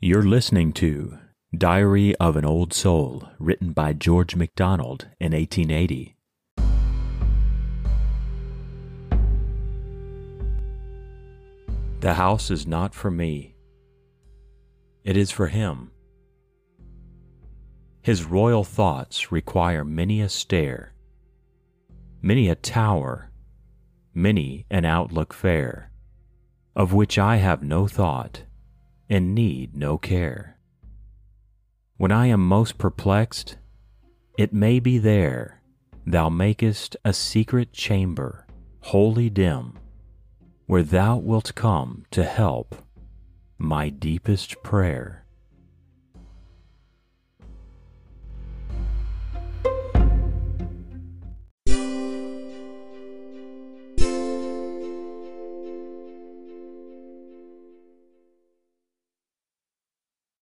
You're listening to Diary of an Old Soul, written by George MacDonald in 1880. The house is not for me. It is for him. His royal thoughts require many a stair, many a tower, many an outlook fair, of which I have no thought and need no care. When I am most perplexed, it may be there thou makest a secret chamber, wholly dim, where thou wilt come to help my deepest prayer.